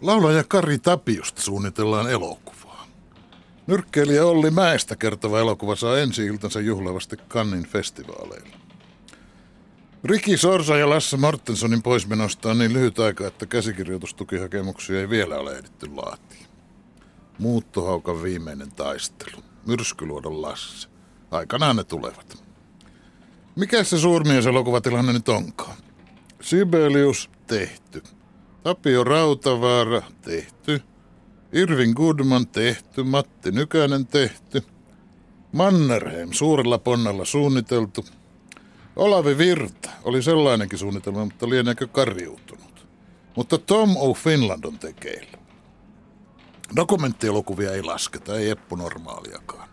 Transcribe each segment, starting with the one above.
Laulaja Kari Tapiosta suunnitellaan elokuvaa. Nyrkkeilijä Olli Mäestä kertova elokuva saa ensi iltansa juhlavasti Kannin festivaaleilla. Riki Sorsa ja Lasse Mortensonin poismenosta on niin lyhyt aika, että käsikirjoitustukihakemuksia ei vielä ole ehditty laatia. Muuttohaukan viimeinen taistelu. Myrskyluodon Lasse. Aikanaan ne tulevat. Mikä se suurmieselokuvatilanne nyt onkaan? Sibelius tehty. Tapio Rautavaara tehty. Irvin Goodman tehty. Matti Nykänen tehty. Mannerheim suurella ponnalla suunniteltu. Olavi Virta oli sellainenkin suunnitelma, mutta lieneekö karjuutunut. Mutta Tom O. Finland on tekeillä. Dokumenttielokuvia ei lasketa, ei Eppu normaaliakaan.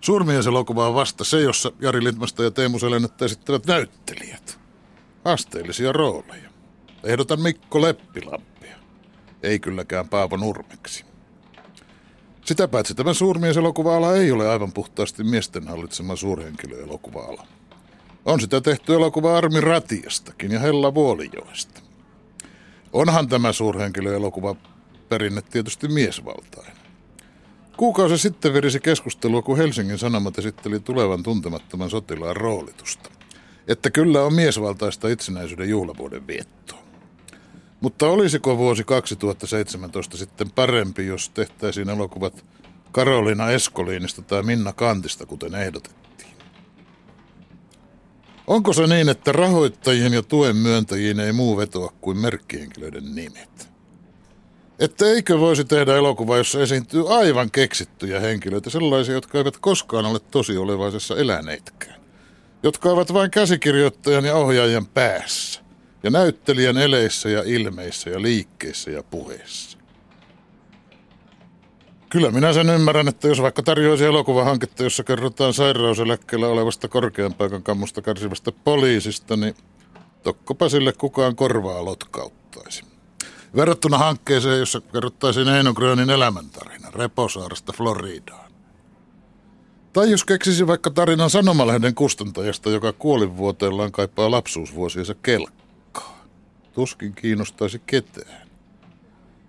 Suurmieselokuva on vasta se, jossa Jari Lindmasta ja Teemu Selennettä esittävät näyttelijät. Asteellisia rooleja. Ehdotan Mikko Leppilampia. Ei kylläkään Paavo Nurmeksi. Sitä paitsi tämä suurmieselokuva-ala ei ole aivan puhtaasti miesten hallitsema suurhenkilöelokuva-ala. On sitä tehty elokuva Armi Ratiastakin ja Hella Vuolijoesta. Onhan tämä suurhenkilöelokuva perinne tietysti miesvaltainen. Kuukausi sitten virisi keskustelua, kun Helsingin Sanomat esitteli tulevan tuntemattoman sotilaan roolitusta. Että kyllä on miesvaltaista itsenäisyyden juhlavuoden viettoa. Mutta olisiko vuosi 2017 sitten parempi, jos tehtäisiin elokuvat Karolina Eskoliinista tai Minna Kantista, kuten ehdotettiin? Onko se niin, että rahoittajien ja tuen myöntäjiin ei muu vetoa kuin merkkihenkilöiden nimet? Että eikö voisi tehdä elokuva, jossa esiintyy aivan keksittyjä henkilöitä, sellaisia, jotka eivät koskaan ole tosi olevaisessa eläneetkään. Jotka ovat vain käsikirjoittajan ja ohjaajan päässä. Ja näyttelijän eleissä ja ilmeissä ja liikkeissä ja puheissa. Kyllä minä sen ymmärrän, että jos vaikka tarjoaisi elokuvahanketta, jossa kerrotaan sairauseläkkeellä olevasta korkean paikan kammusta kärsivästä poliisista, niin tokkopa sille kukaan korvaa lotkauttaisi. Verrattuna hankkeeseen, jossa kerrottaisiin Eino Grönin elämäntarina Reposaaresta Floridaan. Tai jos keksisi vaikka tarinan sanomalehden kustantajasta, joka kuolinvuoteellaan kaipaa lapsuusvuosiensa kelkkaa. Tuskin kiinnostaisi ketään.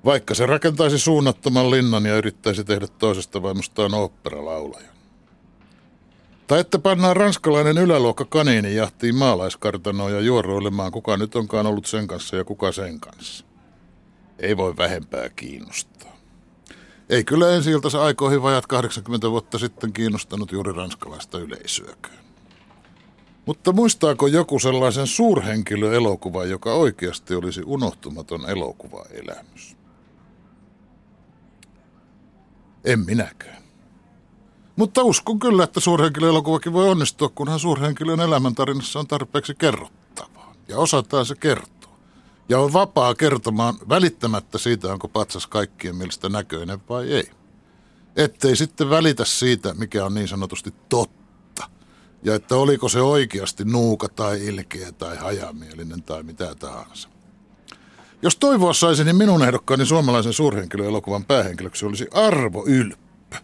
Vaikka se rakentaisi suunnattoman linnan ja yrittäisi tehdä toisesta vaimostaan oopperalaulajan. Tai että pannaan ranskalainen yläluokka kaniini jahtiin maalaiskartanoon ja juoroilemaan, kuka nyt onkaan ollut sen kanssa ja kuka sen kanssa ei voi vähempää kiinnostaa. Ei kyllä ensi aikoihin vajat 80 vuotta sitten kiinnostanut juuri ranskalaista yleisöäkään. Mutta muistaako joku sellaisen suurhenkilöelokuvan, joka oikeasti olisi unohtumaton elokuvaelämys? En minäkään. Mutta uskon kyllä, että suurhenkilöelokuvakin voi onnistua, kunhan suurhenkilön elämäntarinassa on tarpeeksi kerrottavaa. Ja osataan se kertoa ja on vapaa kertomaan välittämättä siitä, onko patsas kaikkien mielestä näköinen vai ei. Ettei sitten välitä siitä, mikä on niin sanotusti totta. Ja että oliko se oikeasti nuuka tai ilkeä tai hajamielinen tai mitä tahansa. Jos toivoa saisi, niin minun ehdokkaani suomalaisen suurhenkilöelokuvan päähenkilöksi olisi Arvo Ylppö.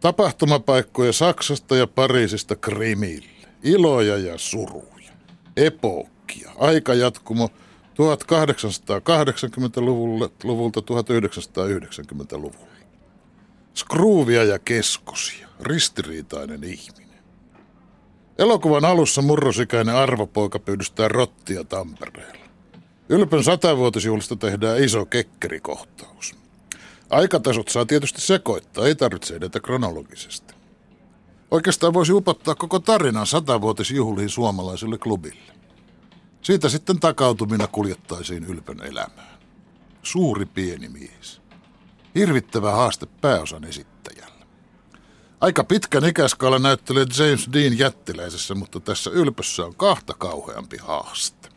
Tapahtumapaikkoja Saksasta ja Pariisista Krimille. Iloja ja suruja. Epookkia. Aikajatkumo – 1880-luvulta 1990-luvulle. Skruuvia ja keskosia, ristiriitainen ihminen. Elokuvan alussa murrosikäinen arvopoika pyydystää rottia Tampereella. Ylpön satavuotisjuhlista tehdään iso kekkerikohtaus. Aikatasot saa tietysti sekoittaa, ei tarvitse edetä kronologisesti. Oikeastaan voisi upottaa koko tarinan satavuotisjuhliin suomalaiselle klubille. Siitä sitten takautumina kuljettaisiin ylpön elämään. Suuri pieni mies. Hirvittävä haaste pääosan esittäjällä. Aika pitkän ikäskaala näyttelee James Dean jättiläisessä, mutta tässä ylpössä on kahta kauheampi haaste.